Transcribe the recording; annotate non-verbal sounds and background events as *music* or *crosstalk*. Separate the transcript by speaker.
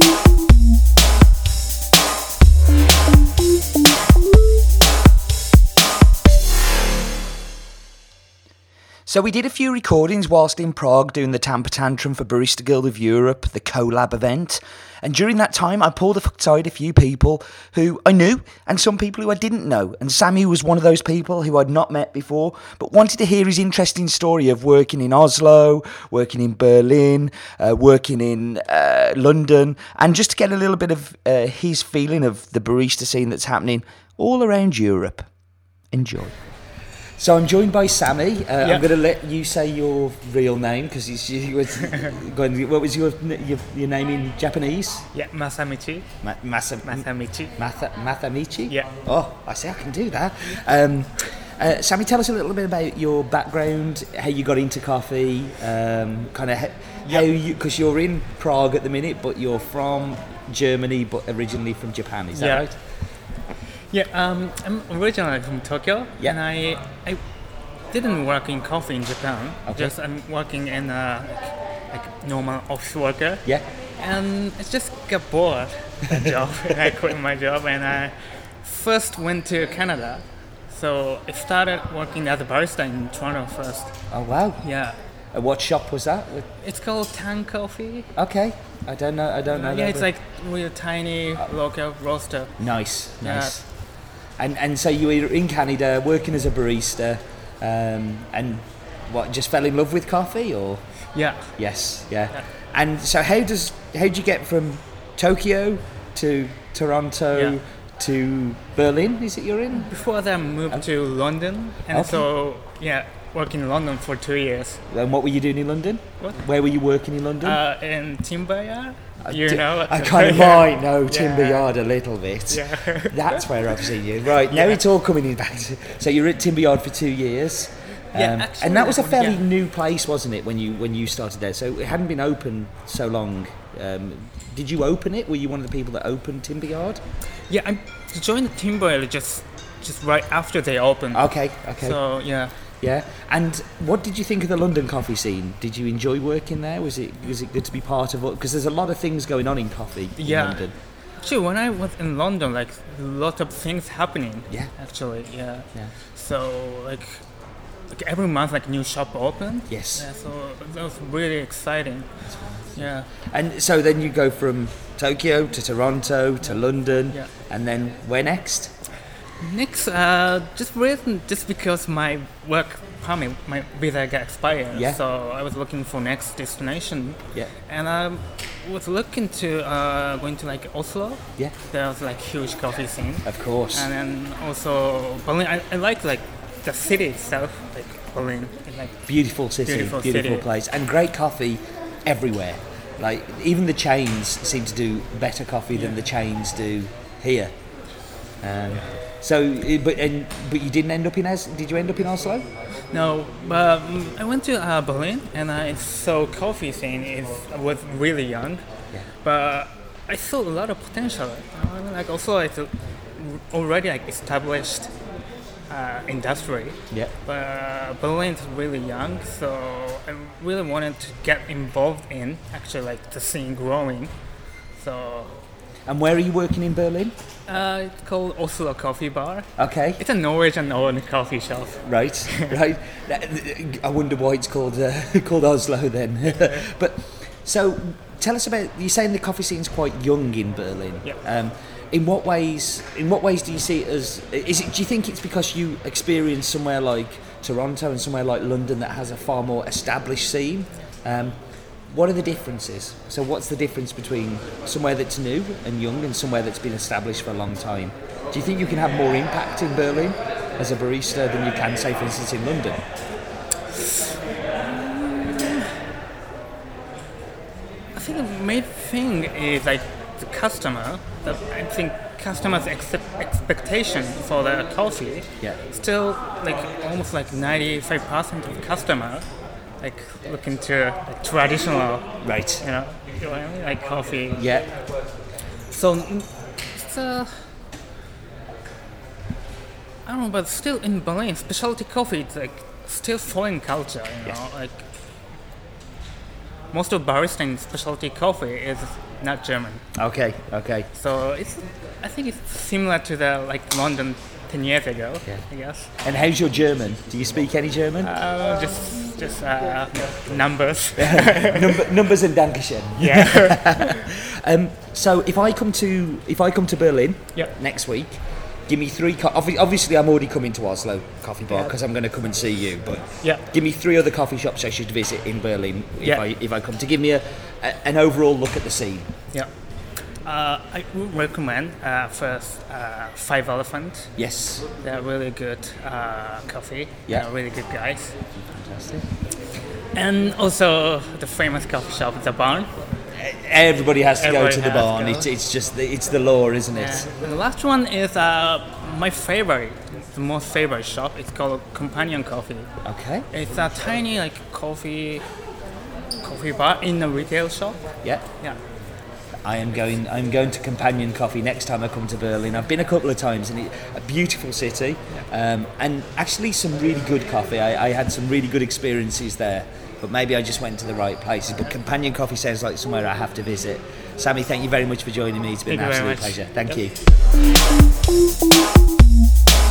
Speaker 1: Thank you. So we did a few recordings whilst in Prague doing the Tamper Tantrum for Barista Guild of Europe, the collab event. And during that time, I pulled aside a few people who I knew and some people who I didn't know. And Sammy was one of those people who I'd not met before, but wanted to hear his interesting story of working in Oslo, working in Berlin, uh, working in uh, London, and just to get a little bit of uh, his feeling of the barista scene that's happening all around Europe. Enjoy. So I'm joined by Sammy. Uh,
Speaker 2: Yeah.
Speaker 1: I'm going to let you say your real name because you was *laughs* going. What was your, your your name in Japanese?
Speaker 2: Yeah, Masamichi.
Speaker 1: Ma- Masa,
Speaker 2: Masamichi.
Speaker 1: Matha, Mathamichi?
Speaker 2: Yeah.
Speaker 1: Oh, I see, I can do that. Um, uh, Sammy, tell us a little bit about your background, how you got into coffee, um, kind of how, how you, because you're in Prague at the minute, but you're from Germany, but originally from Japan, is that
Speaker 2: Yeah.
Speaker 1: right?
Speaker 2: Yeah, um, I'm originally from Tokyo,
Speaker 1: Yeah.
Speaker 2: and I I didn't work in coffee in Japan.
Speaker 1: Okay.
Speaker 2: Just I'm working in a like, like normal office worker.
Speaker 1: Yeah.
Speaker 2: And I just got bored that *laughs* job. and *laughs* I quit my job, and I first went to Canada. So I started working as a barista in Toronto first.
Speaker 1: Oh, wow.
Speaker 2: Yeah,
Speaker 1: Uh, what shop was that?
Speaker 2: It's called Tang Coffee.
Speaker 1: Okay. I don't know. I don't know.
Speaker 2: yeah, it's like really tiny local roaster.
Speaker 1: Nice, nice. And and so you were in Canada working as a barista, um, and what just fell in love with coffee, or
Speaker 2: Yeah.
Speaker 1: yes, yeah.
Speaker 2: Yeah.
Speaker 1: And so how does how do you get from Tokyo to Toronto
Speaker 2: Yeah.
Speaker 1: To Berlin? Is it you're in?
Speaker 2: Before that, I moved to London, and
Speaker 1: Okay.
Speaker 2: so yeah, working in London for two years.
Speaker 1: And what were you doing in London?
Speaker 2: What?
Speaker 1: Where were you working in London?
Speaker 2: Uh, in Timber Yard,
Speaker 1: I
Speaker 2: you know.
Speaker 1: I kind of *laughs* might know Timber
Speaker 2: Yeah.
Speaker 1: Yard a little bit.
Speaker 2: Yeah.
Speaker 1: That's where I've seen you. Right, *laughs* now
Speaker 2: Yeah.
Speaker 1: it's all coming in back. to- So you're at Timber Yard for two years.
Speaker 2: Yeah,
Speaker 1: Um, and that was a fairly
Speaker 2: yeah.
Speaker 1: new place, wasn't it, when you when you started there? So it hadn't been open so long. Um, did you open it? Were you one of the people that opened Timber Yard?
Speaker 2: Yeah, I joined Timber Yard just just right after they opened.
Speaker 1: Okay, okay,
Speaker 2: So yeah,
Speaker 1: yeah. And what did you think of the London coffee scene? Did you enjoy working there? Was it was it good to be part of it? Because there's a lot of things going on in coffee in
Speaker 2: Yeah.
Speaker 1: London.
Speaker 2: actually, when I was in London, like a lot of things happening.
Speaker 1: Yeah.
Speaker 2: Actually, yeah.
Speaker 1: Yeah.
Speaker 2: So like. Like every month, like new shop opened.
Speaker 1: Yes.
Speaker 2: Yeah, so that was really exciting. Yeah.
Speaker 1: And so then you go from Tokyo to Toronto to London,
Speaker 2: Yeah.
Speaker 1: and then where next?
Speaker 2: Next, uh, just reason, just because my work permit, my visa got expired,
Speaker 1: Yeah.
Speaker 2: so I was looking for next destination,
Speaker 1: Yeah,
Speaker 2: and I was looking to uh, going to like Oslo.
Speaker 1: yeah,
Speaker 2: There was like huge coffee scene,
Speaker 1: of course.
Speaker 2: and then also Berlin. I, I like like the city itself, like Berlin. Like
Speaker 1: Beautiful city,
Speaker 2: Beautiful
Speaker 1: beautiful,
Speaker 2: city.
Speaker 1: place, and great coffee everywhere. Like even the chains seem to do better coffee than the chains do here. Um, so, eh, but and but you didn't end up in As? Did you end up in Oslo?
Speaker 2: No, but um, I went to uh, Berlin and I saw coffee scene is was really young,
Speaker 1: Yeah.
Speaker 2: but I saw a lot of potential. Know, Like also it's already like established uh, industry,
Speaker 1: Yeah.
Speaker 2: but Berlin is really young, so I really wanted to get involved in actually like the scene growing. So
Speaker 1: And where are you working in Berlin?
Speaker 2: uh, it's called Oslo Coffee Bar.
Speaker 1: Okay.
Speaker 2: It's a Norwegian-owned coffee shop.
Speaker 1: Right, *laughs* right. I wonder why it's called uh, *laughs* called Oslo then. *laughs* but so, tell us about. You're saying the coffee scene's quite young in Berlin.
Speaker 2: Yeah.
Speaker 1: Um, in what ways? In what ways do you see it as? Is it? Do you think it's because you experience somewhere like Toronto and somewhere like London that has a far more established scene? Um, what are the differences? So, what's the difference between somewhere that's new and young and somewhere that's been established for a long time? Do you think you can have more impact in Berlin as a barista than you can, say, for instance, in London?
Speaker 2: I think the main thing is like the customer. The, I think customers' ex- expectation for the coffee.
Speaker 1: Yeah.
Speaker 2: Still, like almost like ninety-five percent of customer, like looking to like, traditional,
Speaker 1: Right.
Speaker 2: you know, you know what I mean? like coffee.
Speaker 1: Yeah.
Speaker 2: So it's uh, I don't know, but still in Berlin, specialty coffee it's like still foreign culture. You know, like most of barista in specialty coffee is not German.
Speaker 1: Okay, okay.
Speaker 2: So it's I think it's similar to the like London ten years ago.
Speaker 1: Yeah.
Speaker 2: I guess.
Speaker 1: And how's your German? Do you speak any German?
Speaker 2: Uh, just just uh, numbers. *laughs*
Speaker 1: Number, numbers and Dankeschön.
Speaker 2: yeah. *laughs*
Speaker 1: Um, so if I come to if I come to Berlin
Speaker 2: Yep.
Speaker 1: next week, give me three. Co- obviously, I'm already coming to Oslo Coffee Bar
Speaker 2: Yeah.
Speaker 1: because I'm going to come and see you. But
Speaker 2: Yeah.
Speaker 1: give me three other coffee shops I should visit in Berlin if
Speaker 2: Yeah.
Speaker 1: I if I come to give me a, a an overall look at the scene.
Speaker 2: Yeah. Uh, I would recommend uh, first uh, Five Elephant.
Speaker 1: Yes.
Speaker 2: They're really good uh, coffee.
Speaker 1: Yeah.
Speaker 2: They're really good guys.
Speaker 1: Fantastic.
Speaker 2: And also the famous coffee shop, The Barn.
Speaker 1: Everybody has to
Speaker 2: Everybody
Speaker 1: go to the
Speaker 2: has to
Speaker 1: barn. It's, it's just the, it's the law, isn't it?
Speaker 2: And the last one is uh, my favorite, the most favorite shop. It's called Companion Coffee.
Speaker 1: Okay.
Speaker 2: It's a tiny like coffee coffee bar in a retail shop.
Speaker 1: Yeah.
Speaker 2: Yeah.
Speaker 1: I am going. I'm going to Companion Coffee next time I come to Berlin. I've been a couple of times, and it, a beautiful city, um, and actually some really good coffee. I, I had some really good experiences there, but maybe I just went to the right places. But Companion Coffee sounds like somewhere I have to visit. Sammy, thank you very much for joining me. It's been
Speaker 2: Thank
Speaker 1: an absolute pleasure. Thank
Speaker 2: Yep.
Speaker 1: you.